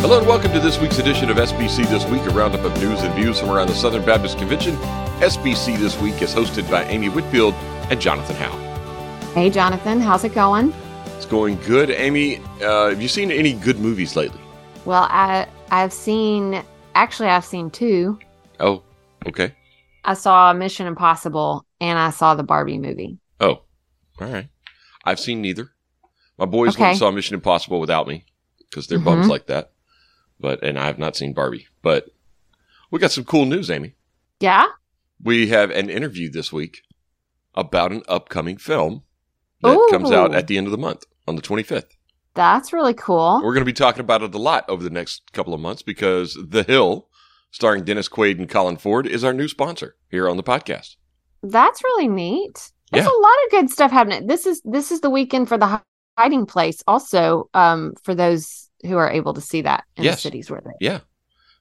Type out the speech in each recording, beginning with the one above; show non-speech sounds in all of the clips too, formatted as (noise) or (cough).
Hello and welcome to this week's edition of SBC This Week, a roundup of news and views from around the Southern Baptist Convention. SBC This Week is hosted by Amy Whitfield and Jonathan Howe. Hey, Jonathan, how's it going? It's going good. Amy, uh, have you seen any good movies lately? Well, I I've seen actually I've seen two. Oh, okay. I saw Mission Impossible and I saw the Barbie movie. Oh, all right. I've seen neither. My boys Okay. went and saw Mission Impossible without me because they're bums Mhm. like that. But and I have not seen Barbie. But we got some cool news, Amy. Yeah. We have an interview this week about an upcoming film that comes out at the end of the month on the 25th. That's really cool. We're going to be talking about it a lot over the next couple of months because The Hill, starring Dennis Quaid and Colin Ford, is our new sponsor here on the podcast. That's really neat. There's Yeah. a lot of good stuff happening. This is this is the weekend for the hiding place. Also, um, for those who are able to see that in Yes. the cities where they. Yeah.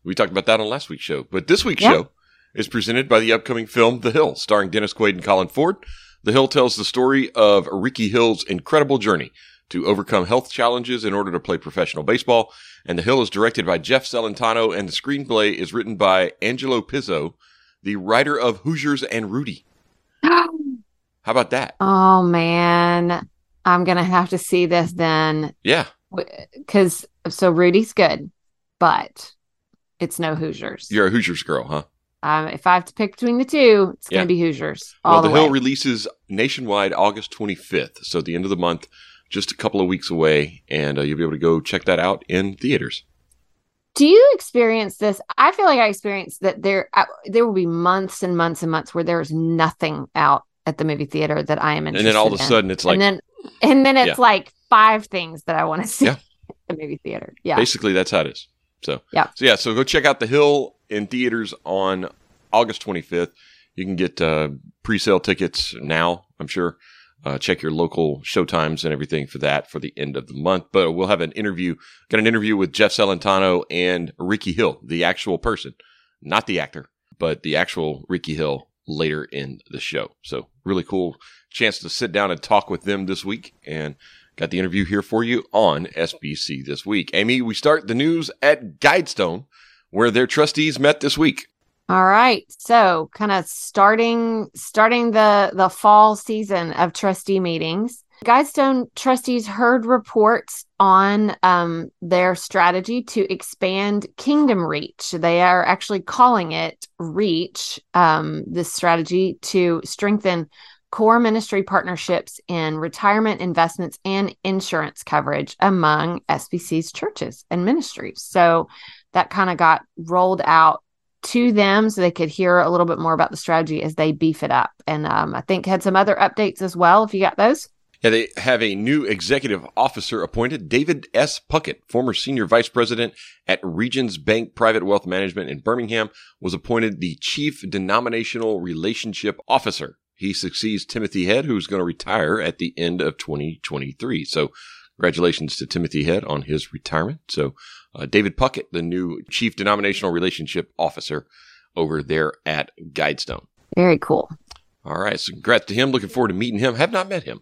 We talked about that on last week's show. But this week's Yeah. show is presented by the upcoming film The Hill, starring Dennis Quaid and Colin Ford. The Hill tells the story of Rickey Hill's incredible journey to overcome health challenges in order to play professional baseball. And The Hill is directed by Jeff Celentano, and the screenplay is written by Angelo Pizzo, the writer of Hoosiers and Rudy. (gasps) How about that? oh man, I'm gonna have to see this then, Yeah. Because so Rudy's good, but it's no Hoosiers. You're a Hoosiers girl, huh? Um, if I have to pick between the two, it's Yeah. gonna be Hoosiers well, the, The. Hill releases nationwide August 25th, so at the end of the month, just a couple of weeks away, and uh, you'll be able to go check that out in theaters. Do you experience this? I feel like I experienced that there uh, there will be months and months and months where there is nothing out at the movie theater that I am interested in. And then all of a sudden, it's like and then and then it's Yeah. like five things that I want to see Yeah. (laughs) at the movie theater. Yeah. basically that's how it is. So Yeah. so yeah, so go check out The Hill in theaters on August 25th. You can get uh, pre-sale tickets now. I'm sure. Uh, check your local showtimes and everything for that for the end of the month. But we'll have an interview. Got an interview with Jeff Celentano and Rickey Hill, the actual person, not the actor, but the actual Rickey Hill later in the show. So really cool chance to sit down and talk with them this week and got the interview here for you on SBC this week. Amy, we start the news at Guidestone where their trustees met this week. All right. So kind of starting starting the the fall season of trustee meetings. Guidestone trustees heard reports on um, their strategy to expand Kingdom Reach. They are actually calling it Reach, um, this strategy to strengthen core ministry partnerships in retirement investments and insurance coverage among SBC's churches and ministries. So that kind of got rolled out to them so they could hear a little bit more about the strategy as they beef it up. And um, I think had some other updates as well. If you got those, Yeah, they have a new executive officer appointed, David S. Puckett, former senior vice president at Regions Bank Private Wealth Management in Birmingham, was appointed the chief denominational relationship officer. He succeeds Timothy Head, who's going to retire at the end of 2023. So, congratulations to Timothy Head on his retirement. So, uh, David Puckett, the new chief denominational relationship officer over there at Guidestone. very cool. All right. So congrats to him. Looking forward to meeting him. Have not met him.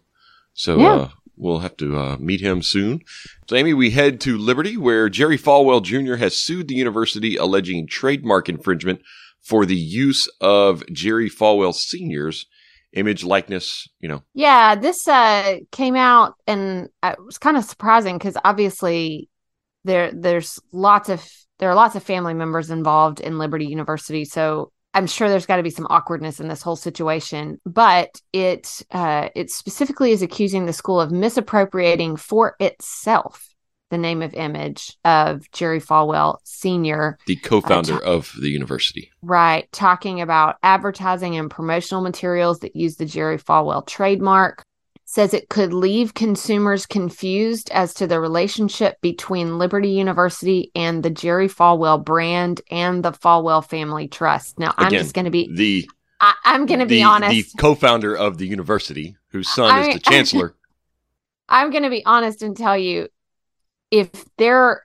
So Yeah. uh, we'll have to uh, meet him soon. So, Amy, we head to Liberty, where Jerry Falwell Jr. has sued the university alleging trademark infringement for the use of Jerry Falwell Sr.'s image, likeness, you know. Yeah, this uh, came out and uh, it was kind of surprising because obviously there there's lots of there are lots of family members involved in Liberty University, so I'm sure there's got to be some awkwardness in this whole situation. But it uh, it specifically is accusing the school of misappropriating for itself the name of image of Jerry Falwell Sr. The co-founder Uh, of the university. Right, talking about advertising and promotional materials that use the Jerry Falwell trademark. Says it could leave consumers confused as to the relationship between Liberty University and the Jerry Falwell brand and the Falwell Family Trust. Now, I'm just going to be, The I, I'm going to be honest. the co-founder of the university, whose son is the chancellor. (laughs) I'm going to be honest and tell you if there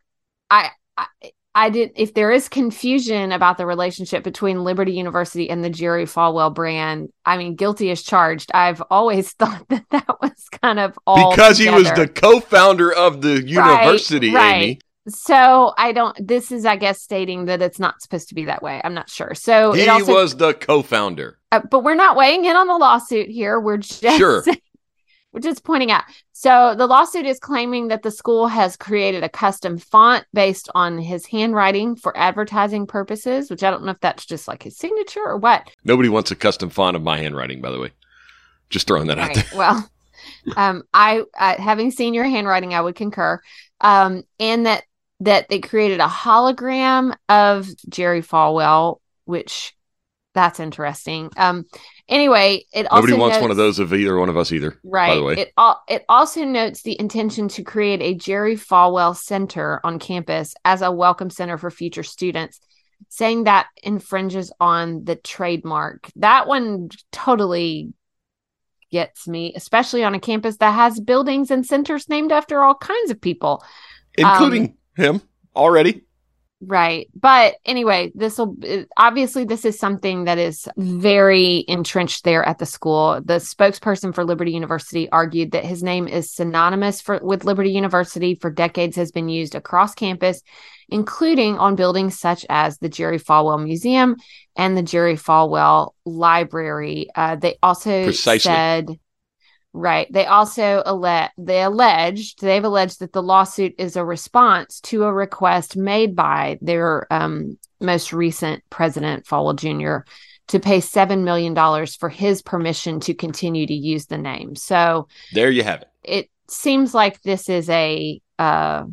I, I I did if there is confusion about the relationship between Liberty University and the Jerry Falwell brand, I mean guilty as charged. I've always (laughs) thought that that was kind of all because he was the co-founder of the university, right. Amy. so I don't. This is, I guess, stating that it's not supposed to be that way. I'm not sure. So he it also, was the co-founder. uh, but we're not weighing in on the lawsuit here. We're just Sure. (laughs) we're just pointing out. So the lawsuit is claiming that the school has created a custom font based on his handwriting for advertising purposes, which I don't know if that's just like his signature or what. Nobody wants a custom font of my handwriting, by the way. Just throwing that out there. Well, (laughs) um, I uh, having seen your handwriting, I would concur. Um, and that that they created a hologram of Jerry Falwell, which that's interesting. Um, anyway, it also Nobody wants notes, one of those of either one of us either. Right. By the way, It al- it also notes the intention to create a Jerry Falwell Center on campus as a welcome center for future students, saying that infringes on the trademark. That one totally gets me, especially on a campus that has buildings and centers named after all kinds of people. including um, him already. Right. But anyway, this will obviously this is something that is very entrenched there at the school. The spokesperson for Liberty University argued that his name is synonymous for with Liberty University for decades has been used across campus, including on buildings such as the Jerry Falwell Museum and the Jerry Falwell Library. Uh, they also Precisely. said Right. They also alle- they alleged they've alleged that the lawsuit is a response to a request made by their um, most recent president, Falwell Jr., to pay seven million dollars for his permission to continue to use the name. So There you have it. it seems like this is a uh,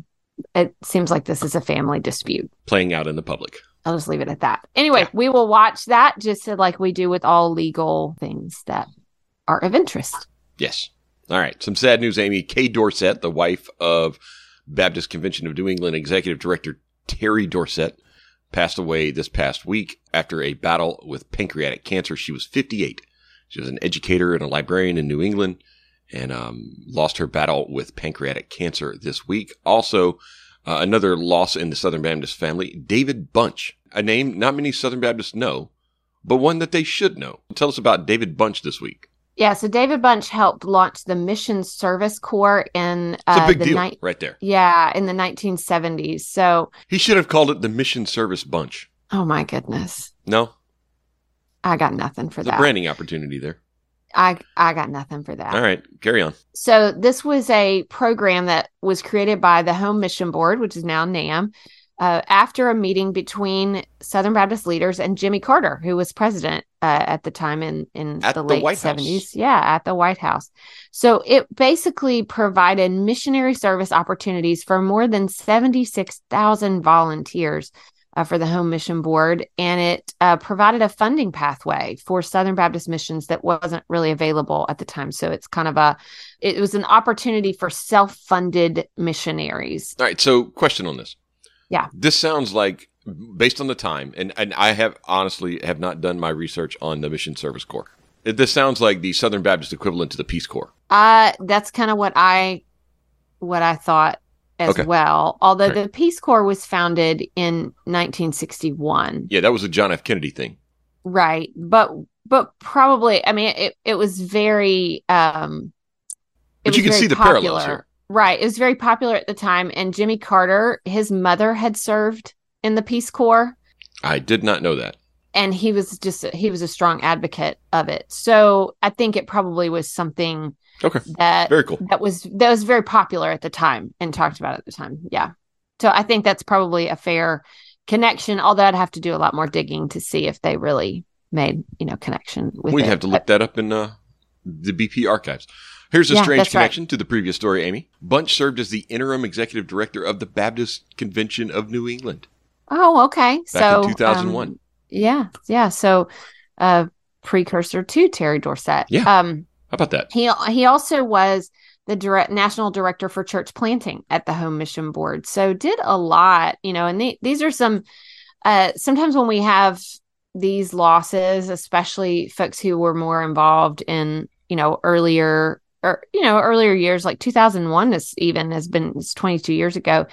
it seems like this is a family dispute. Playing out in the public. I'll just leave it at that. Anyway, Yeah. we will watch that just so like we do with all legal things that are of interest. Yes. All right. Some sad news, Amy. Kay Dorsett, the wife of Baptist Convention of New England Executive Director Terry Dorsett, passed away this past week after a battle with pancreatic cancer. She was 58. She was an educator and a librarian in New England and um, lost her battle with pancreatic cancer this week. Also, uh, another loss in the Southern Baptist family, David Bunch, a name not many Southern Baptists know, but one that they should know. Tell us about David Bunch this week. Yeah, so David Bunch helped launch the Mission Service Corps in It's a uh, big the deal night. right there. Yeah, in the 1970s. So, He should have called it the Mission Service Bunch. oh my goodness, No, I got nothing for there's a that. branding opportunity there. I I got nothing for that. All right, carry on. So this was a program that was created by the Home Mission Board, which is now NAMB, uh, after a meeting between Southern Baptist leaders and Jimmy Carter, who was president uh, at the time in in At the the late White House. seventies. Yeah, at the White House. So it basically provided missionary service opportunities for more than seventy six thousand volunteers. Uh, for the Home Mission Board, and it uh, provided a funding pathway for Southern Baptist missions that wasn't really available at the time. So it's kind of a it was an opportunity for self-funded missionaries. All right, so question on this. Yeah. This sounds like based on the time, and, and I have honestly have not done my research on the Mission Service Corps. It, this sounds like the Southern Baptist equivalent to the Peace Corps. Uh that's kind of what I what I thought as Okay. well. Although the Peace Corps was founded in 1961. Yeah, that was a John F. Kennedy thing. Right. But but probably I mean it it was very um But you can see the parallels here. Right. It was very popular at the time and Jimmy Carter, his mother had served in the Peace Corps. I did not know that. and he was just he was a strong advocate of it so i think it probably was something Okay, that very cool. that was that was very popular at the time and talked about at the time yeah so i think that's probably a fair connection although i'd have to do a lot more digging to see if they really made you know connection with We'd it. have to look that up in uh, the BP archives. Here's a Yeah, strange that's right. connection to the previous story, Amy. Bunch served as the interim executive director of the Baptist Convention of New England. Oh okay Back so 2001. um, yeah yeah so uh precursor to terry dorsett Yeah. um How about that? He he also was the direct national director for church planting at the Home Mission Board. So did a lot, you know, and the, these are some uh sometimes when we have these losses, especially folks who were more involved in, you know, earlier or you know, earlier years like 2001 is even has been it's 22 years ago.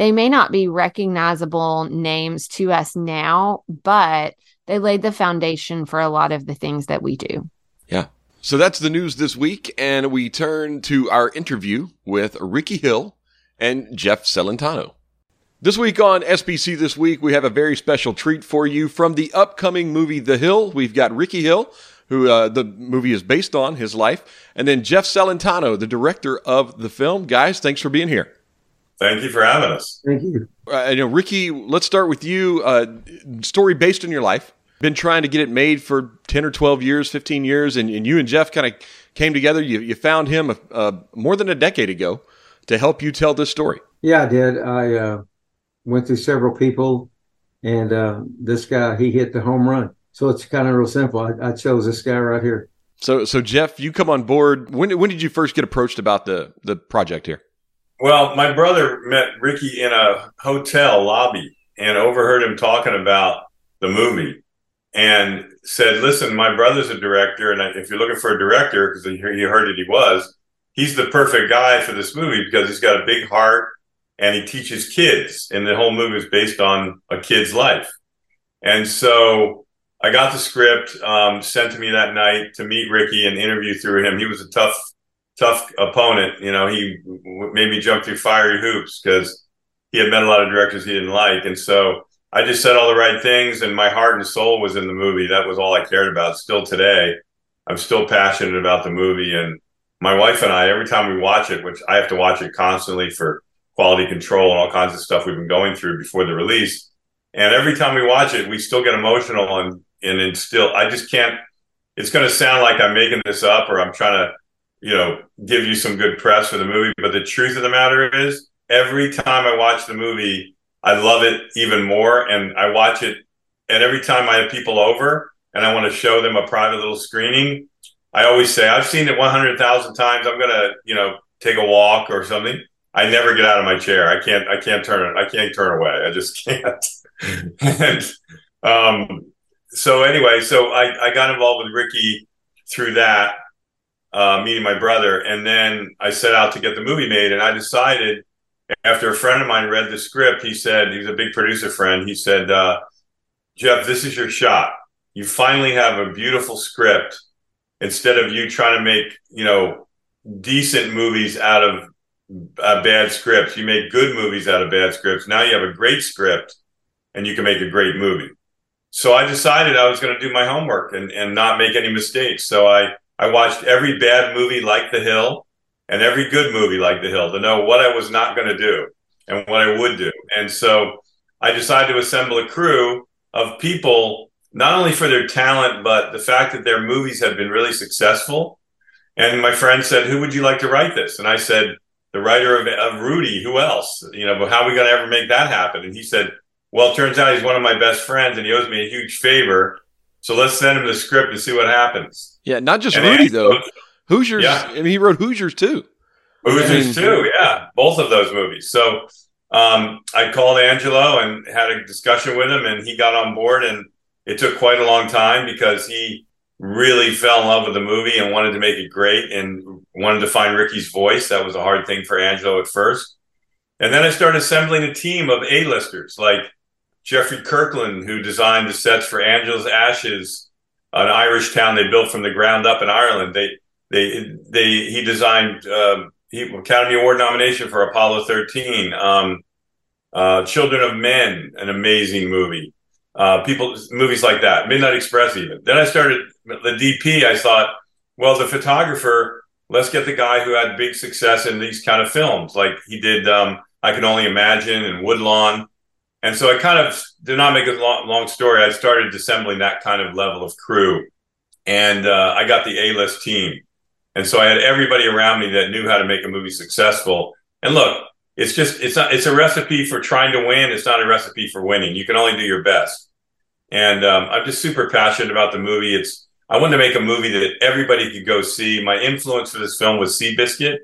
They may not be recognizable names to us now, but they laid the foundation for a lot of the things that we do. Yeah. So that's the news this week, and we turn to our interview with Rickey Hill and Jeff Celentano. This week on SBC This Week, we have a very special treat for you from the upcoming movie The Hill. We've got Rickey Hill, who uh, the movie is based on, his life, and then Jeff Celentano, the director of the film. Guys, thanks for being here. Thank you for having us. Thank you. Uh, you know, Rickey, let's start with you. Uh, story based on your life. Been trying to get it made for 10 or 12 years, 15 years, and, and you and Jeff kind of came together. You, you found him more than a decade ago to help you tell this story. Yeah, I did. I uh, went through several people, and uh, this guy he hit the home run. So it's kind of real simple. I, I, chose this guy right here. So, so Jeff, you come on board. When when did you first get approached about the the project here? Well, my brother met Rickey in a hotel lobby and overheard him talking about the movie, and said, "Listen, my brother's a director, and if you're looking for a director, because he heard it, he was." He's the perfect guy for this movie because he's got a big heart and he teaches kids, and the whole movie is based on a kid's life. And so I got the script um, sent to me that night to meet Rickey and interview through him. He was a tough, tough opponent. You know, he made me jump through fiery hoops because he had met a lot of directors he didn't like, and so I just said all the right things, and my heart and soul was in the movie. That was all I cared about. Still today, I'm still passionate about the movie, and my wife and I, every time we watch it, which I have to watch it constantly for quality control and all kinds of stuff we've been going through before the release. And every time we watch it, we still get emotional and and it's still I just can't. It's going to sound like I'm making this up or I'm trying to, you know, give you some good press for the movie. But the truth of the matter is, every time I watch the movie, I love it even more, and I watch it. And every time I have people over and I want to show them a private little screening, I always say I've seen it 100,000 times. I'm gonna, you know, take a walk or something I never get out of my chair. I can't. I can't turn it. I can't turn away. I just (laughs) can't. and um, so anyway, so I, I got involved with Rickey through that, uh, meeting my brother, and then I set out to get the movie made. And I decided after a friend of mine read the script, he said he's a big producer friend. He said, uh, Jeff, this is your shot. You finally have a beautiful script. Instead of you trying to make you know decent movies out of uh, bad scripts. You make good movies out of bad scripts. Now you have a great script and you can make a great movie. So I decided I was going to do my homework and, and not make any mistakes. So I, I watched every bad movie like The Hill and every good movie like The Hill to know what I was not going to do and what I would do. And so I decided to assemble a crew of people, not only for their talent, but the fact that their movies have been really successful. And my friend said, Who would you like to write this? And I said, the writer of, of Rudy, who else? You know, how are we going to ever make that happen? And he said, well, it turns out he's one of my best friends and he owes me a huge favor. So let's send him the script and see what happens. Yeah, not just and Rudy though. Hoosiers. Yeah. I mean, he wrote Hoosiers too. Hoosiers I mean, too. Yeah, both of those movies. So um, I called Angelo and had a discussion with him, and he got on board. And it took quite a long time because he really fell in love with the movie and wanted to make it great and wanted to find Rickey's voice. That was a hard thing for Angelo at first. And then I started assembling a team of A-listers like Geoffrey Kirkland, who designed the sets for Angela's Ashes, an Irish town they built from the ground up in Ireland. They, they, they, he designed, uh, he, Academy Award nomination for Apollo 13. Um, uh, Children of Men, an amazing movie uh, people movies like that, Midnight Express. Even then, I started the DP. I thought, well, the photographer. Let's get the guy who had big success in these kind of films, like he did. Um, I can only imagine and Woodlawn. And so I kind of did not make a long, long story. I started assembling that kind of level of crew, and uh, I got the A list team. And so I had everybody around me that knew how to make a movie successful. And look, it's just it's not it's a recipe for trying to win. It's not a recipe for winning. You can only do your best. And um, I'm just super passionate about the movie. It's I wanted to make a movie that everybody could go see. My influence for this film was Seabiscuit,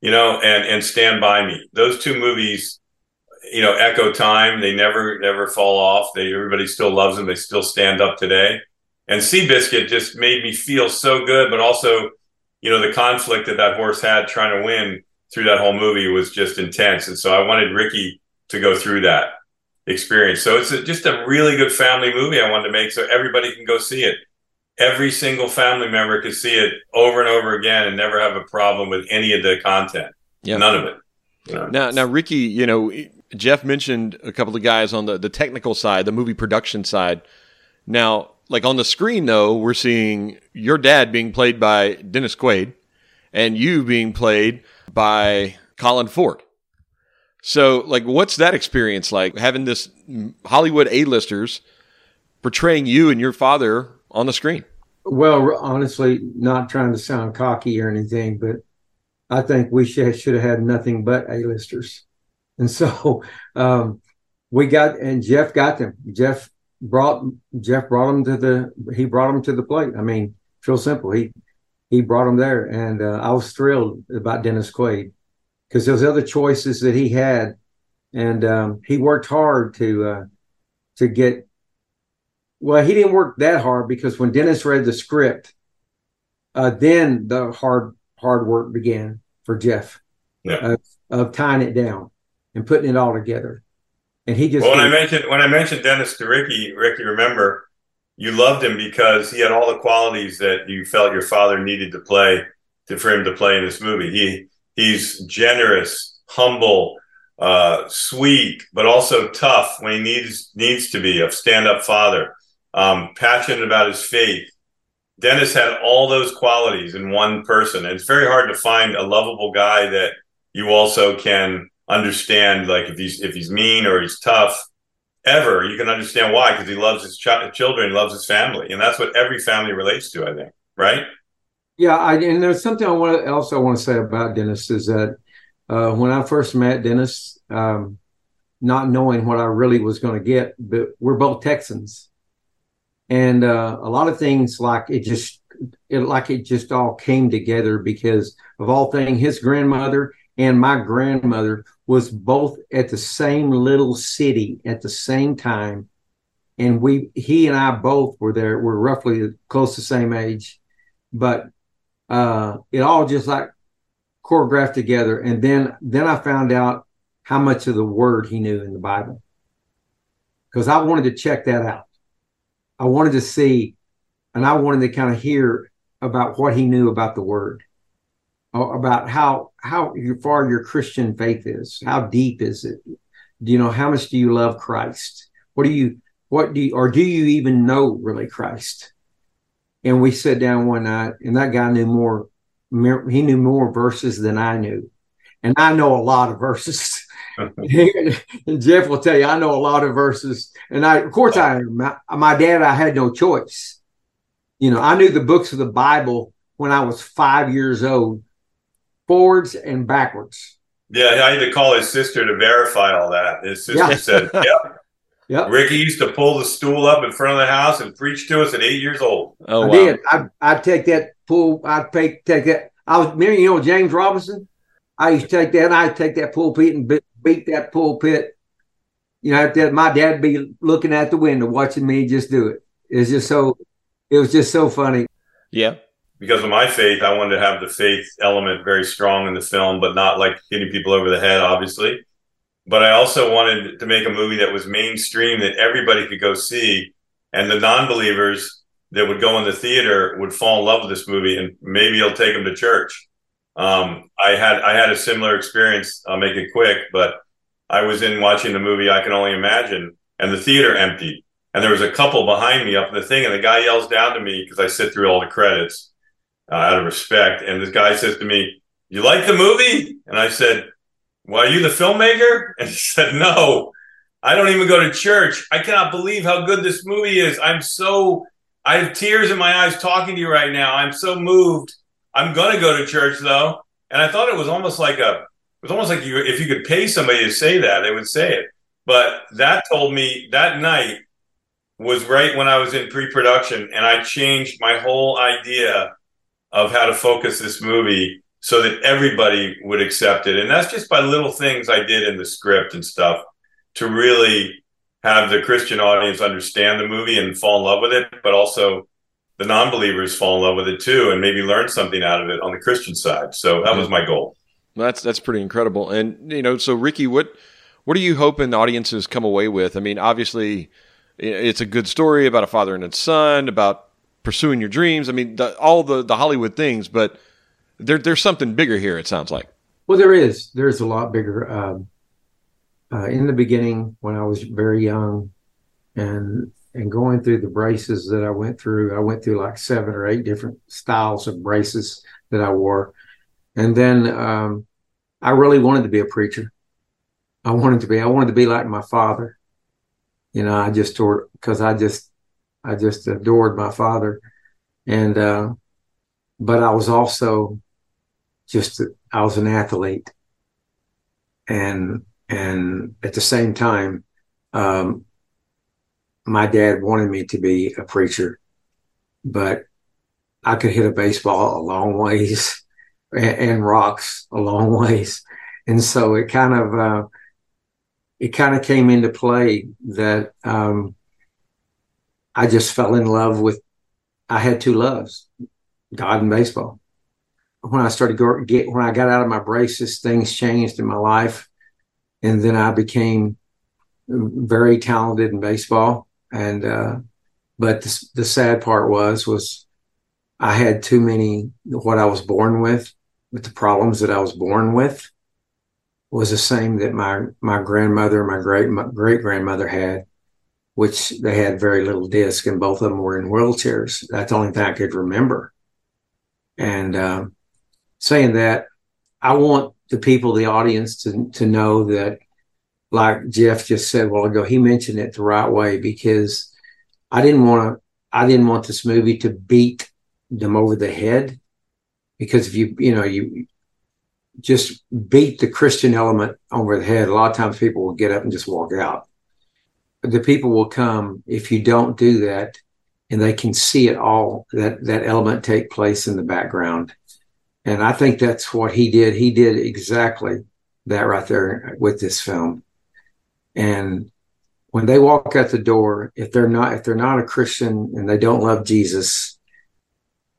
you know, and and Stand by Me. Those two movies, you know, echo time. They never never fall off. They everybody still loves them. They still stand up today. And Seabiscuit just made me feel so good, but also, you know, the conflict that that horse had trying to win through that whole movie was just intense. And so I wanted Rickey to go through that experience. So it's a, just a really good family movie I wanted to make so everybody can go see it. Every single family member can see it over and over again and never have a problem with any of the content. Yep. None of it. You know? Now, now, Ricky, you know, Jeff mentioned a couple of guys on the, the technical side, the movie production side. Now, like on the screen, though, we're seeing your dad being played by Dennis Quaid and you being played by Colin Ford. So, like, what's that experience like having this Hollywood A-listers portraying you and your father on the screen? Well, honestly, not trying to sound cocky or anything, but I think we should, should have had nothing but A-listers. And so um, we got, and Jeff got them. Jeff brought Jeff brought them to the he brought them to the plate. I mean, real simple. He he brought them there, and uh, I was thrilled about Dennis Quaid because those other choices that he had, and um, he worked hard to uh, to get. Well, he didn't work that hard because when Dennis read the script, uh, then the hard hard work began for Jeff yeah. of, of tying it down and putting it all together. And he just well, when I mentioned when I mentioned Dennis to Rickey, Rickey, remember you loved him because he had all the qualities that you felt your father needed to play to, for him to play in this movie. He he's generous, humble, uh, sweet, but also tough when he needs needs to be a stand up father, um, passionate about his faith. Dennis had all those qualities in one person. And it's very hard to find a lovable guy that you also can understand like if he's if he's mean or he's tough ever you can understand why because he loves his ch- children loves his family and that's what every family relates to i think right? Yeah I, and there's something I want else i want to say about dennis is that uh, when i first met dennis um, not knowing what i really was going to get but we're both texans. And uh, a lot of things like it just it like it just all came together because of all things his grandmother and my grandmother was both at the same little city at the same time. And we he and i both were there. We're roughly close to the same age but uh it all just like choreographed together. And then then i found out how much of the word he knew in the bible. Because i wanted to check that out. I wanted to see and i wanted to kind of hear about what he knew about the word Uh, about how how far your Christian faith is. How deep is it? Do you know how much do you love Christ? What do you what do you or do you even know really Christ? And we sat down one night, and that guy knew more. He knew more verses than I knew, and I know a lot of verses. (laughs) and Jeff will tell you, I know a lot of verses, and I, of course, I my, my dad. I had no choice. You know, I knew the books of the Bible when I was five years old forwards and backwards. Yeah, I had to call his sister to verify all that. His sister yeah. said, (laughs) "Yep." Yep. Rickey used to pull the stool up in front of the house and preach to us at eight years old. Oh, I wow. did. I I'd take that pull. I'd take take that. I was, remember you know, James Robinson. I used to take that. and I'd take that pulpit and beat, beat that pulpit. You know, that my dad'd be looking out the window watching me just do it. It's just so. It was just so funny. Yeah because of my faith, I wanted to have the faith element very strong in the film, but not like hitting people over the head, obviously. But I also wanted to make a movie that was mainstream that everybody could go see, and the non-believers that would go in the theater would fall in love with this movie, and maybe it'll take them to church. Um, I had I had a similar experience. I'll make it quick, but I was in watching the movie I Can Only Imagine, and the theater emptied, and there was a couple behind me up in the thing, and the guy yells down to me because I sit through all the credits uh, out of respect. And this guy says to me, "You like the movie?" And I said, "Well, are you the filmmaker?" (laughs) And he said, "No, I don't even go to church. I cannot believe how good this movie is. I'm so I have tears in my eyes talking to you right now. I'm so moved. I'm gonna go to church though." And I thought it was almost like a it was almost like you if you could pay somebody to say that, they would say it. But that told me that night was right when I was in pre-production and I changed my whole idea of how to focus this movie so that everybody would accept it. And that's just by little things I did in the script and stuff to really have the Christian audience understand the movie and fall in love with it, but also the non-believers fall in love with it too and maybe learn something out of it on the Christian side. So that was my goal. That's that's pretty incredible. And you know, so Rickey, what what are you hoping the audiences come away with? I mean, obviously it's a good story about a father and a son, about pursuing your dreams. I mean, the, all the the Hollywood things, but there, there's something bigger here. It sounds like. Well, there is. There's a lot bigger. Um, uh, in the beginning when I was very young, and and going through the braces that I went through, I went through like seven or eight different styles of braces that I wore, and then um, I really wanted to be a preacher. I wanted to be. I wanted to be like my father. You know, I just because I just I just adored my father, and uh, but I was also just I was an athlete, and and at the same time, um, my dad wanted me to be a preacher, but I could hit a baseball a long ways (laughs) and, and rocks a long (laughs) ways, and so it kind of uh, it kind of came into play that um, I just fell in love with. I had two loves, God and baseball. When I started go, get when I got out of my braces, things changed in my life, and then I became very talented in baseball. And uh, but the, the sad part was was I had too many what I was born with, with the problems that I was born with, was the same that my my grandmother, my great my great grandmother had, which they had very little disc, and both of them were in wheelchairs. That's the only thing I could remember. And um, saying that, I want the people, the audience, to to know that, like Jeff just said a while ago, he mentioned it the right way because I didn't want to. I didn't want this movie to beat them over the head because if you you know you just beat the Christian element over the head, a lot of times people will get up and just walk out. The people will come if you don't do that, and they can see it all that that element take place in the background. And I think that's what he did. He did exactly that right there with this film. And when they walk out the door, if they're not if they're not a Christian and they don't love Jesus,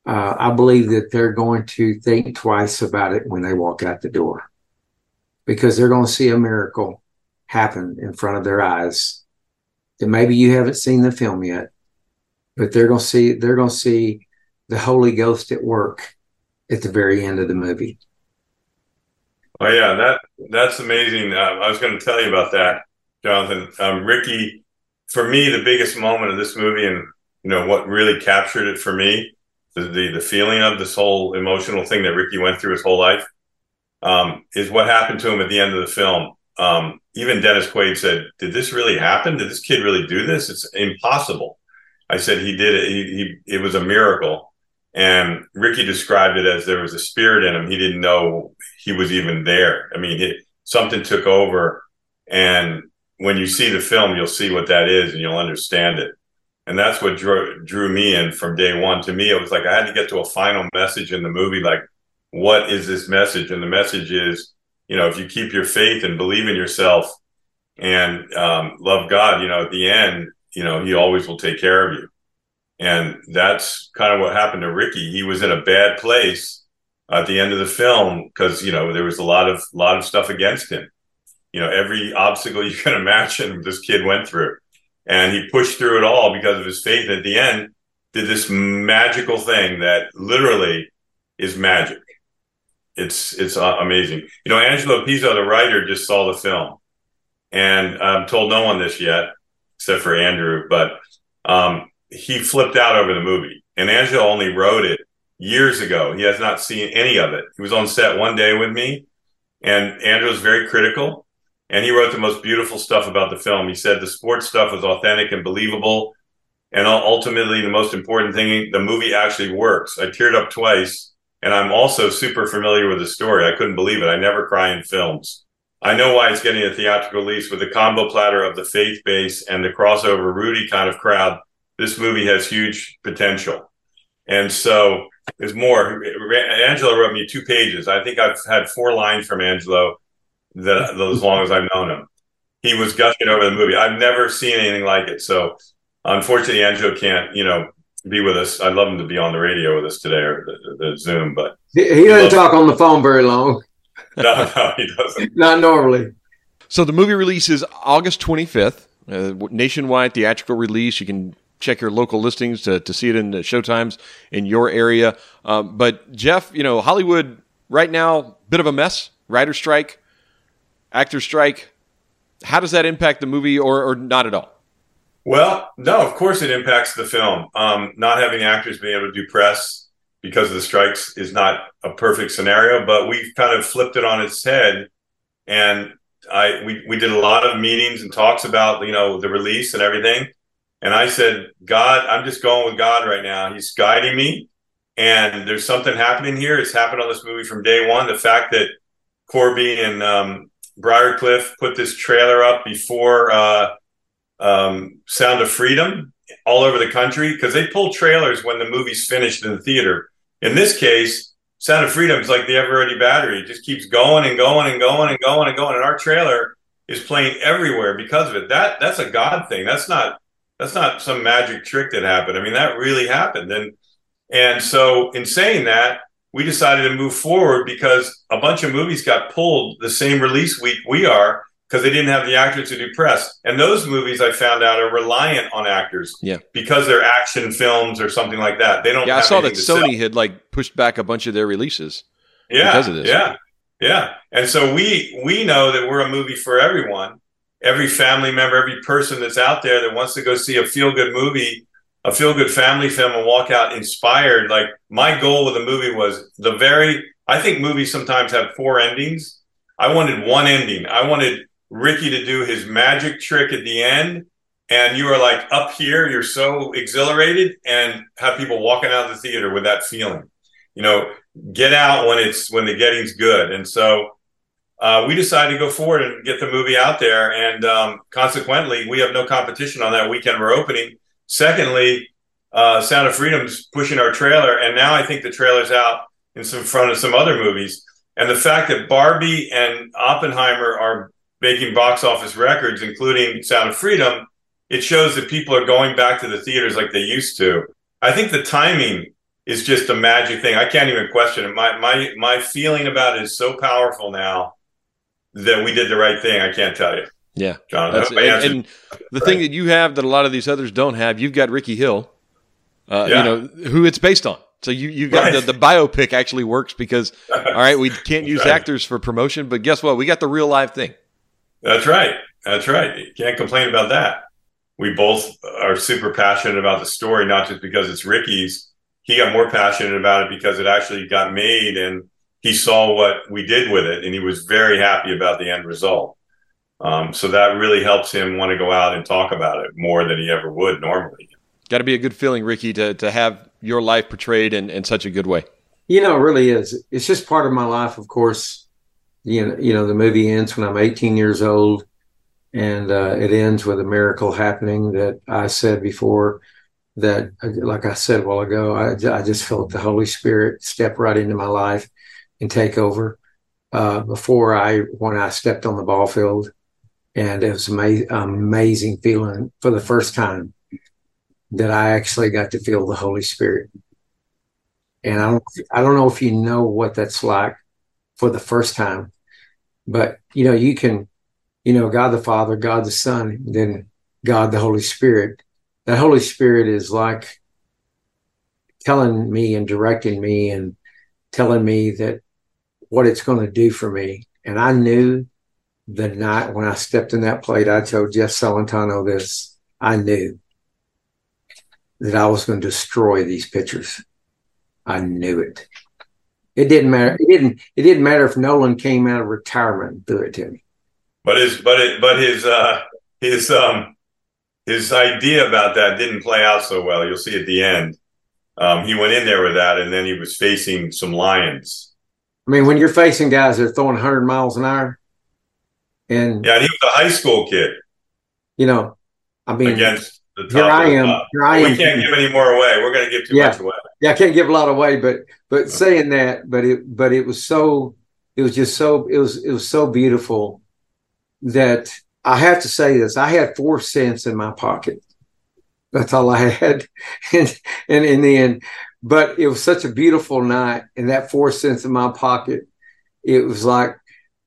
uh, I believe that they're going to think twice about it when they walk out the door because they're going to see a miracle happen in front of their eyes that maybe you haven't seen the film yet, but they're going to see they're going to see the Holy Ghost at work at the very end of the movie. Oh yeah, that that's amazing. Uh, I was going to tell you about that, Jonathan. Um, Rickey, for me, the biggest moment of this movie, and you know what really captured it for me, the, the, the feeling of this whole emotional thing that Rickey went through his whole life um, is what happened to him at the end of the film. Um, even Dennis Quaid said, "Did this really happen? Did this kid really do this? It's impossible." I said, "He did it. He, he it was a miracle." And Rickey described it as there was a spirit in him. He didn't know he was even there. I mean, something took over. And when you see the film, you'll see what that is and you'll understand it and that's what drew drew me in from day one. To me, it was like I had to get to a final message in the movie. Like, what is this message? And the message is, you know, if you keep your faith and believe in yourself and um, love God, you know, at the end, you know, He always will take care of you. And that's kind of what happened to Rickey. He was in a bad place at the end of the film because you know there was a lot of lot of stuff against him. You know, every obstacle (laughs) you can imagine, this kid went through and he pushed through it all because of his faith. At the end, did this magical thing that literally is magic. It's it's uh, amazing. You know, Angelo Pizzo, the writer, just saw the film, and I've told no one this yet, except for Andrew. But um, he flipped out over the movie, and Angelo only wrote it years ago. He has not seen any of it. He was on set one day with me, and Andrew was very critical and he wrote the most beautiful stuff about the film. He said the sports stuff was authentic and believable. And ultimately, the most important thing, the movie actually works. I teared up twice, and I'm also super familiar with the story. I couldn't believe it. I never cry in films. I know why it's getting a theatrical release with the combo platter of the faith base and the crossover Rudy kind of crowd. This movie has huge potential. And so there's more. Angelo wrote me two pages. I think I've had four lines from Angelo that as long as I've known him. He was gushing over the movie. I've never seen anything like it. So unfortunately, Angelo can't, you know, be with us. I'd love him to be on the radio with us today or the, the Zoom, but he, he doesn't talk on the phone very long. no, no, he doesn't. (laughs) Not normally. So the movie releases August 25th, uh, nationwide theatrical release. You can check your local listings to, to see it in the showtimes in your area. Um, but Jeff, you know, Hollywood right now, bit of a mess, writer strike actor strike. How does that impact the movie, or or not at all? Well, no, of course it impacts the film. Um, not having actors being able to do press because of the strikes is not a perfect scenario, but we've kind of flipped it on its head. And I we we did a lot of meetings and talks about you know the release and everything. And I said, God, I'm just going with God right now. He's guiding me, and there's something happening here. It's happened on this movie from day one. The fact that Corby and um, Briarcliff put this trailer up before uh, um, Sound of Freedom all over the country because they pull trailers when the movie's finished in the theater. In this case, Sound of Freedom is like the ever ready battery. It just keeps going and going and going and going and going. And our trailer is playing everywhere because of it. That that's a God thing. That's not that's not some magic trick that happened. I mean, that really happened. And and so in saying that, we decided to move forward because a bunch of movies got pulled the same release week we are because they didn't have the actors to do press. And those movies I found out are reliant on actors. Yeah. Because they're action films or something like that. They don't Yeah, I saw that Sony had like pushed back a bunch of their releases. Yeah. Because of this. Yeah. Yeah. And so we we know that we're a movie for everyone. Every family member, every person that's out there that wants to go see a feel good movie, a feel good family film and walk out inspired. Like my goal with the movie was the very I think movies sometimes have four endings. I wanted one ending. I wanted Rickey to do his magic trick at the end, and you are like up here, you're so exhilarated, and have people walking out of the theater with that feeling. You know, get out when it's when the getting's good, and so uh, we decided to go forward and get the movie out there, and um, consequently, we have no competition on that weekend we're opening. Secondly, uh, Sound of Freedom's pushing our trailer, and now I think the trailer's out in some front of some other movies. And the fact that Barbie and Oppenheimer are making box office records, including Sound of Freedom, it shows that people are going back to the theaters like they used to. I think the timing is just a magic thing. I can't even question it. My my my feeling about it is so powerful now that we did the right thing. I can't tell you. Yeah, John. and, and, the right. thing that you have that a lot of these others don't have, you've got Rickey Hill, uh, yeah. you know, who it's based on. So you you got right. the, the biopic actually works because (laughs) all right, we can't use right. actors for promotion, but guess what? We got the real live thing. That's right. That's right. You can't complain about that. We both are super passionate about the story, not just because it's Rickey's. He got more passionate about it because it actually got made and he saw what we did with it and he was very happy about the end result. Um, so that really helps him want to go out and talk about it more than he ever would normally. Got to be a good feeling, Rickey, to, to have your life portrayed in, in such a good way. You know, it really is. It's just part of my life, of course you know, you know, the movie ends when I'm 18 years old, and uh, it ends with a miracle happening that I said before. That, like I said a while ago, I, I just felt the Holy Spirit step right into my life and take over. Uh, before I, when I stepped on the ball field, and it was an amazing feeling for the first time that I actually got to feel the Holy Spirit. And I don't, I don't know if you know what that's like for the first time. But, you know, you can, you know, God the Father, God the Son, then God the Holy Spirit. That Holy Spirit is like telling me and directing me and telling me that what it's going to do for me. And I knew the night when I stepped in that plate, I told Jeff Celentano this. I knew that I was going to destroy these pictures. I knew it. It didn't matter. It didn't. It didn't matter if Nolan came out of retirement and threw it to me. But his, but it, but his, uh, his, um, his idea about that didn't play out so well. You'll see at the end. Um, he went in there with that, and then he was facing some lions. I mean, when you're facing guys that are throwing 100 miles an hour, and yeah, and he was a high school kid. You know, I mean, against the here I am. Here I am. We can't give any more away. We're going to give too yeah. much away yeah, I can't give a lot away, but but saying that, but it but it was so it was just so it was it was so beautiful that I have to say this. I had four cents in my pocket. That's all I had, (laughs) and and in the end, but it was such a beautiful night, and that four cents in my pocket, it was like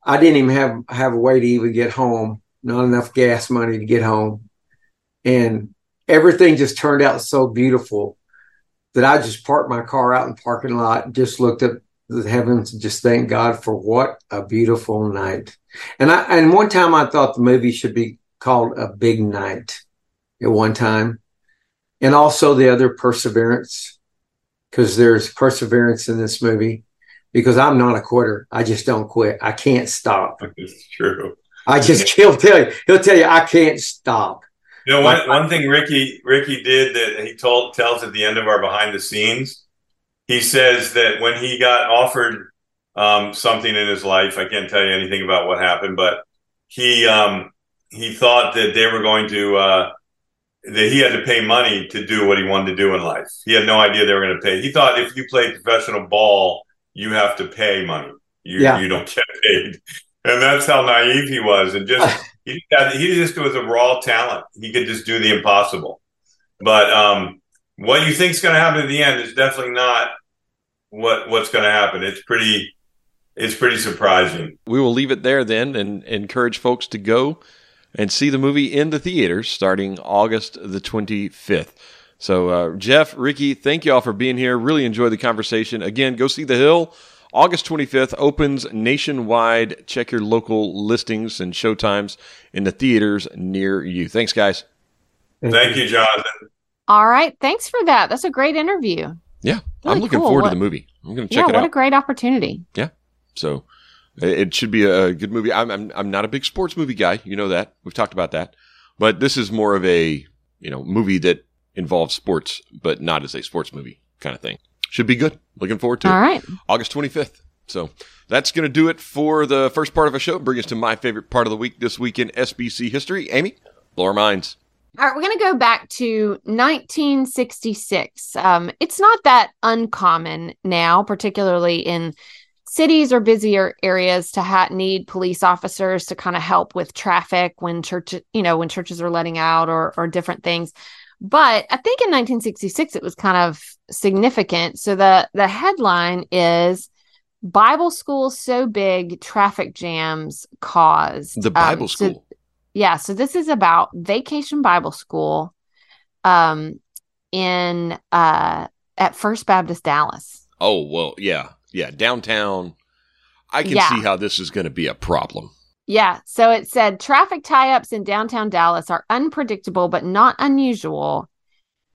I didn't even have have a way to even get home. Not enough gas money to get home, and everything just turned out so beautiful that I just parked my car out in the parking lot just looked up the heavens just thank God for what a beautiful night. And I and one time I thought the movie should be called A Big Night at one time. And also the other perseverance, because there's perseverance in this movie. Because I'm not a quitter. I just don't quit. I can't stop. It's true. I just (laughs) he'll tell you, he'll tell you I can't stop. You know, one, one thing Rickey Rickey did that he told tells at the end of our behind the scenes, he says that when he got offered um, something in his life, I can't tell you anything about what happened, but he um, he thought that they were going to uh, that he had to pay money to do what he wanted to do in life. He had no idea they were going to pay. He thought if you played professional ball, you have to pay money. You Yeah. you don't get paid, and that's how naive he was, and just. (laughs) He, he just was a raw talent. He could just do the impossible. But um, what you think is going to happen at the end is definitely not what what's going to happen. It's pretty, it's pretty surprising. We will leave it there then and encourage folks to go and see the movie in the theaters starting August the 25th. So, uh, Jeff, Rickey, thank you all for being here. Really enjoyed the conversation. Again, go see The Hill. August 25th opens nationwide. Check your local listings and showtimes in the theaters near you. Thanks, guys. Thank you, Jonathan. All right. Thanks for that. That's a great interview. Yeah, Really I'm looking cool. forward What- to the movie. I'm going to yeah, check it out. what a great opportunity. Yeah. So it it should be a good movie. I'm, I'm I'm not a big sports movie guy. You know that. We've talked about that. But this is more of a, you know, movie that involves sports, but not as a sports movie kind of thing. Should be good. Looking forward to All it. right. August 25th. So that's going to do it for the first part of our show. Bring us to my favorite part of the week this week in SBC history. Amy, blow our minds. All right, we're going to go back to 1966. Um, it's not that uncommon now, particularly in cities or busier areas, to ha- need police officers to kind of help with traffic when church, you know, when churches are letting out or or different things. But I think in 1966 it was kind of significant. So the the headline is Bible school so big traffic jams caused The Um, Bible so- school. yeah, so this is about Vacation Bible School um in uh at First Baptist Dallas. oh, well, yeah. Yeah. Downtown. I can Yeah. see how this is going to be a problem. Yeah, so it said traffic tie-ups in downtown Dallas are unpredictable but not unusual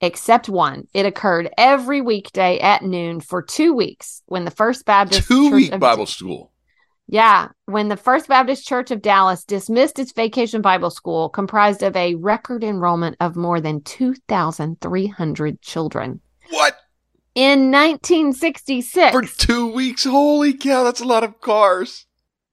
except one. It occurred every weekday at noon for 2 weeks when the First Baptist Two Church week of- Bible school. Yeah, when the First Baptist Church of Dallas dismissed its vacation Bible school comprised of a record enrollment of more than 2,300 children. What? In 1966. For two weeks? Holy cow, that's a lot of cars.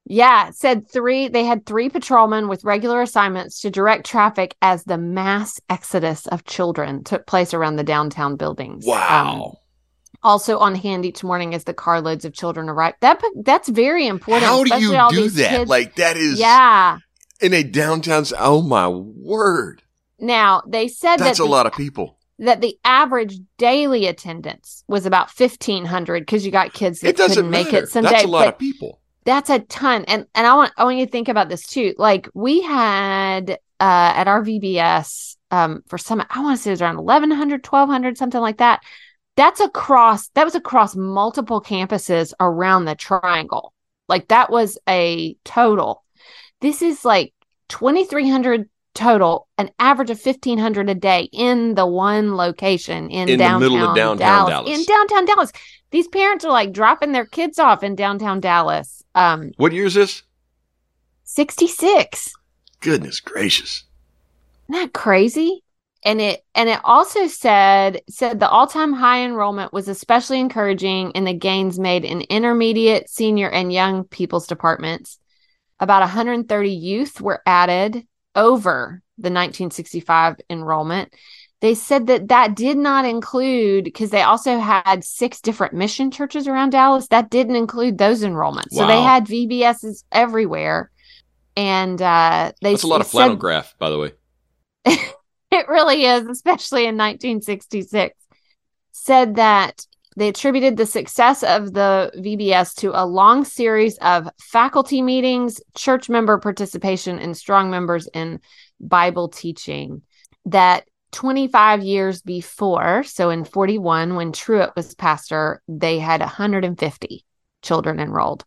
Yeah, said three, they had three patrolmen with regular assignments to direct traffic as the mass exodus of children took place around the downtown buildings. Um, Wow. also on hand each morning as the carloads of children arrived. That that's very important. How do you do that? kids- Like that is yeah. in a downtown. Oh my word, Now they said that's that a the lot of people. that the average daily attendance was about 1500 because you got kids that It doesn't couldn't make it someday That's a lot but of people. That's a ton and and i want i want you to think about this too like we had uh at our vbs um for some i want to say it was around 1100 1200 something like that that's across that was across multiple campuses around the triangle. Like that was a total. This is like 2300 total an average of 1500 a day in the one location in, In the middle of downtown Dallas. in downtown dallas. These parents are like dropping their kids off in downtown dallas um What year is this? 66 Goodness gracious. Isn't that crazy? And it and it also said said the all-time high enrollment was especially encouraging in the gains made in intermediate, senior, and young people's departments. About 130 youth were added over the 1965 enrollment. They said that that did not include because they also had six different mission churches around Dallas. That didn't include those enrollments. So they had VBSs everywhere, and uh, they That's a lot of said- flannel graph, by the way. (laughs) it really is, especially in 1966, said that they attributed the success of the VBS to a long series of faculty meetings, church member participation, and strong members in Bible teaching. That 25 years before, so in 41, when Truett was pastor, they had 150 children enrolled.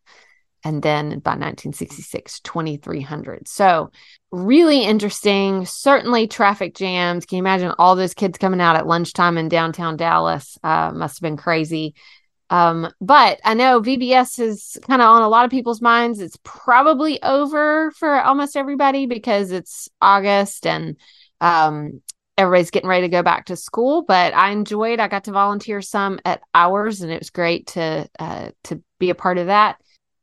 And then by 1966, 2,300. So, really interesting. Certainly, traffic jams. Can you imagine all those kids coming out at lunchtime in downtown Dallas? Uh, must have been crazy. Um, but I know VBS is kind of on a lot of people's minds. It's probably over for almost everybody because it's August and um, everybody's getting ready to go back to school. But I enjoyed. I got to volunteer some at ours, and it was great to uh, to be a part of that.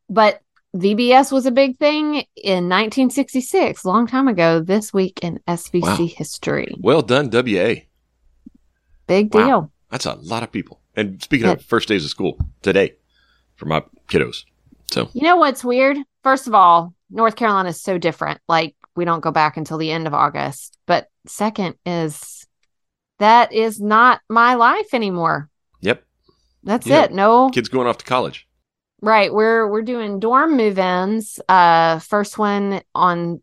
But VBS was a big thing in 1966, long time ago. This week in SBC wow. history. Well done, WA. Big deal. Wow. That's a lot of people. And speaking of first days of school today for my kiddos. So you know what's weird? First of all, North Carolina is so different. Like we don't go back until the end of August. But second is that is not my life anymore. Yep. That's yeah. it. No kids going off to college. Right. We're we're doing dorm move-ins. Uh first one on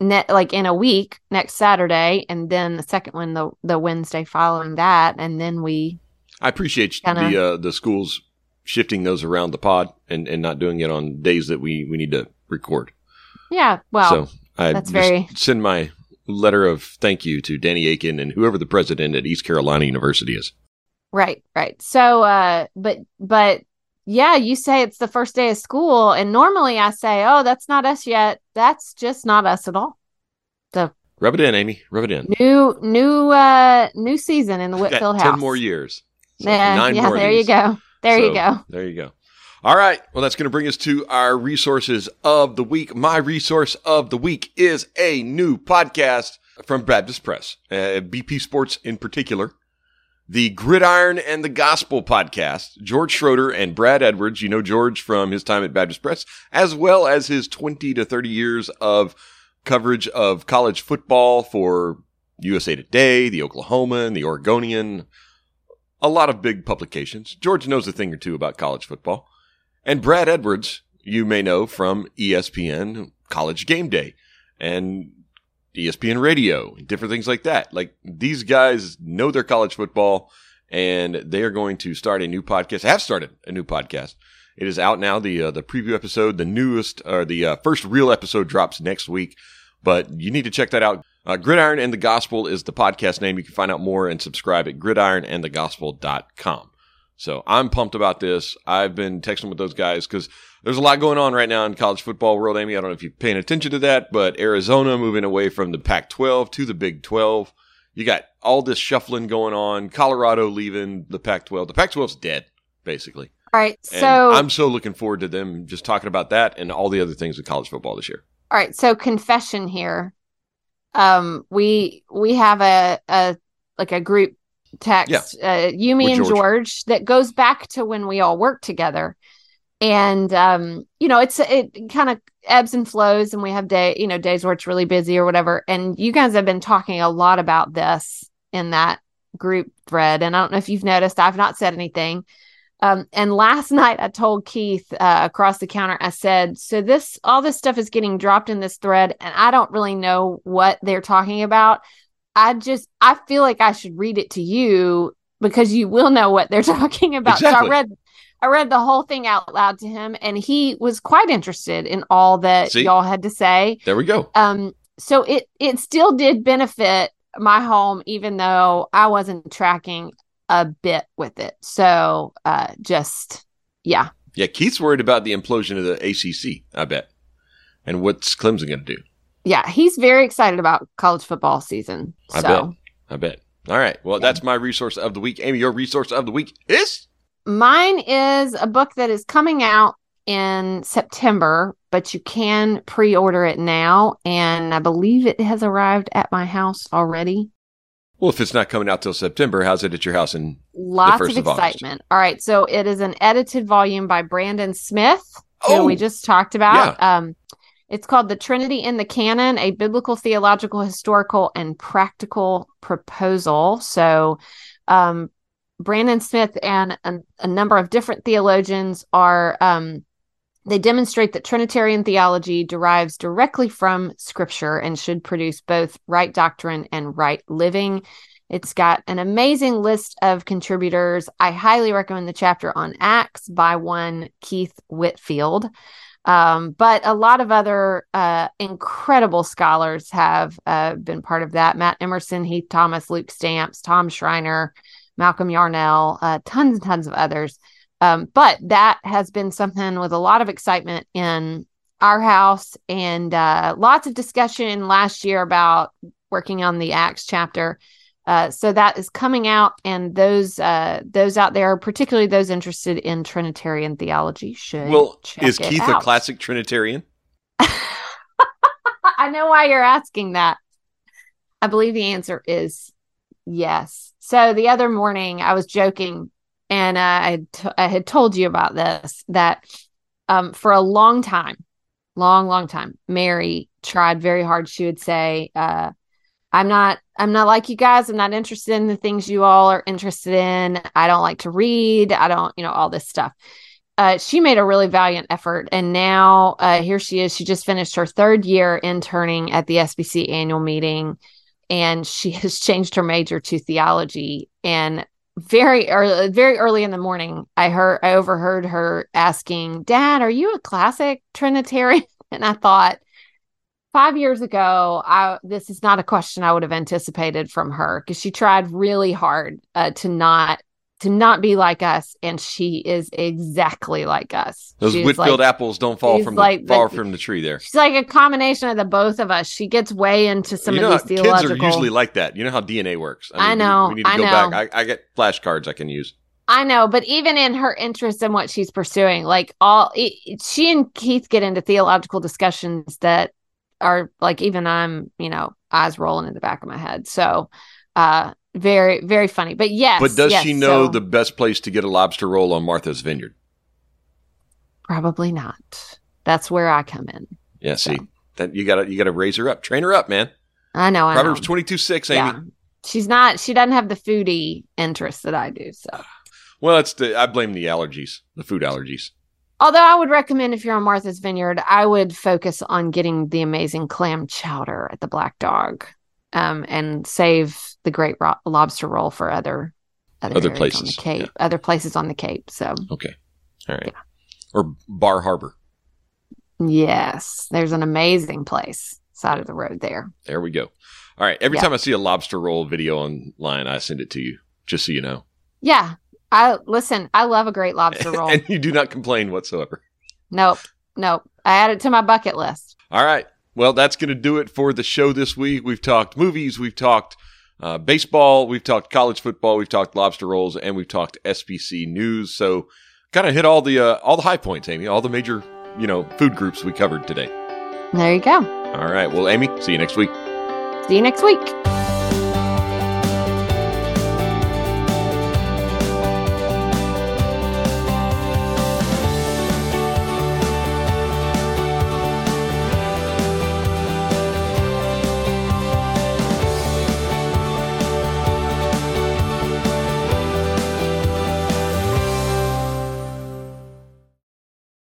net like in a week next Saturday and then the second one the the Wednesday following that and then we I appreciate kinda, the uh, the schools shifting those around the pod and, and not doing it on days that we, we need to record. Yeah, well, so I that's very send my letter of thank you to Danny Akin and whoever the president at East Carolina University is. Right, right. So, uh, but but yeah, you say it's the first day of school, and normally I say, oh, that's not us yet. That's just not us at all. So rub it in, Amy. Rub it in. New new uh new season in the Whitfield House. Ten more years. So yeah, yeah. There you go. There so, you go. There you go. All right. Well, that's going to bring us to our resources of the week. My resource of the week is a new podcast from Baptist Press, uh, BP Sports in particular. The Gridiron and the Gospel podcast. George Schroeder and Brad Edwards. You know George from his time at Baptist Press, as well as his 20 to 30 years of coverage of college football for USA Today, the Oklahoman, the Oregonian, a lot of big publications. George knows a thing or two about college football. And Brad Edwards, you may know from ESPN College Game Day and ESPN Radio and different things like that. Like these guys know their college football and they are going to start a new podcast. Have started a new podcast. It is out now. The uh, the preview episode, the newest or the uh, first real episode drops next week. But you need to check that out. Uh, Gridiron and the Gospel is the podcast name. You can find out more and subscribe at gridironandthegospel.com. So I'm pumped about this. I've been texting with those guys because there's a lot going on right now in college football world, Amy. I don't know if you're paying attention to that, but Arizona moving away from the Pac 12 to the Big 12. You got all this shuffling going on. Colorado leaving the Pac 12. The Pac 12's dead, basically. All right. So and I'm so looking forward to them just talking about that and all the other things with college football this year. All right. So confession here. Um, we we have a a like a group text, yeah. uh, you, me, With and George. George, that goes back to when we all worked together. And um, you know, it's it kind of ebbs and flows, and we have day, you know, days where it's really busy or whatever. And you guys have been talking a lot about this in that group thread. And I don't know if you've noticed, I've not said anything. Um, and last (laughs) night I told Keith uh, across the counter, I said, so this, all this stuff is getting dropped in this thread, and I don't really know what they're talking about. I just I feel like I should read it to you because you will know what they're (laughs) talking about. Exactly. So I read I read the whole thing out loud to him and he was quite interested in all that See? y'all had to say. There we go. Um so it it still did benefit my home even though I wasn't tracking a bit with it. So uh just yeah. Yeah, Keith's worried about the implosion of the ACC, I bet. And what's Clemson going to do? Yeah, he's very excited about college football season. I bet. I bet. All right. Well, yeah. that's my resource of the week. Amy, your resource of the week is? Mine is a book that is coming out in September, but you can pre order it now. And I believe it has arrived at my house already. Well, if it's not coming out till September, how's it at your house in lots of excitement? Of All right, so it is an edited volume by Brandon Smith, oh, who we just talked about. Yeah. Um, it's called The Trinity in the Canon, a biblical, theological, historical, and practical proposal. So, um, Brandon Smith and a, a, number of different theologians are, um, they demonstrate that Trinitarian theology derives directly from Scripture and should produce both right doctrine and right living. It's got an amazing list of contributors. I highly recommend the chapter on Acts by one Keith Whitfield. Um, but a lot of other uh, incredible scholars have uh, been part of that. Matt Emerson, Heath Thomas, Luke Stamps, Tom Schreiner, Malcolm Yarnell, uh, tons and tons of others. Um, but that has been something with a lot of excitement in our house and uh, lots of discussion last year about working on the Acts chapter. Uh, so that is coming out, and those uh, those out there, particularly those interested in Trinitarian theology, should. Well, is Keith out. a classic Trinitarian? (laughs) I know why you're asking that. I believe the answer is yes. So the other morning, I was joking, and uh, I, t- I had told you about this that um, for a long time, long, long time, Mary tried very hard. She would say, uh, I'm not I'm not like you guys. I'm not interested in the things you all are interested in. I don't like to read. I don't, you know, all this stuff. Uh, she made a really valiant effort. And now uh, here she is. She just finished her third year interning at the SBC annual meeting. And she (laughs) has changed her major to theology. And very early, very early in the morning, I heard, I overheard her asking, Dad, are you a classic Trinitarian? (laughs) And I thought, five years ago, I, this is not a question I would have anticipated from her because she tried really hard uh, to not to not be like us, and she is exactly like us. Those She's Whitfield like, apples don't fall from like the, far the- from the tree. There, She's like a combination of the both of us. She gets way into some you of know, these how kids are usually like that. You know how DNA works. I we- know, We, need to I go know. back. I, I get flashcards I can use. I know, but even in her interest in what she's pursuing, like all it- she and Keith get into theological discussions that are like even I'm, you know, eyes rolling in the back of my head. So, uh, very, very funny. But yes, But does yes, she know so- the best place to get a lobster roll on Martha's Vineyard? Probably not. That's where I come in. Yeah, see, So. that you gotta you gotta raise her up, train her up, man. I know. I Proverbs twenty two six, Amy. Yeah. She's not. She doesn't have the foodie interest that I do. So. Well, it's the I blame the allergies, the food allergies. Although I would recommend if you're on Martha's Vineyard, I would focus on getting the amazing clam chowder at the Black Dog, um, and save the great ro- lobster roll for other other, Other places, on the Cape, other places on the Cape. So Okay, all right, or Bar Harbor. yes, there's an amazing place side of the road there. There we go. All right. Every Yeah. time I see a lobster roll video online, I send it to you, just so you know. Yeah, I listen. I love a great lobster (laughs) roll. and you do not complain whatsoever. nope, nope. I add it to my bucket list. All right. Well, that's going to do it for the show this week. We've talked movies, we've talked uh, baseball, we've talked college football, we've talked lobster rolls, and we've talked SBC news. So, kind of hit all the uh, all the high points, Amy. All the major you know food groups we covered today. There you go. All right. Well, Amy, see you next week. See you next week.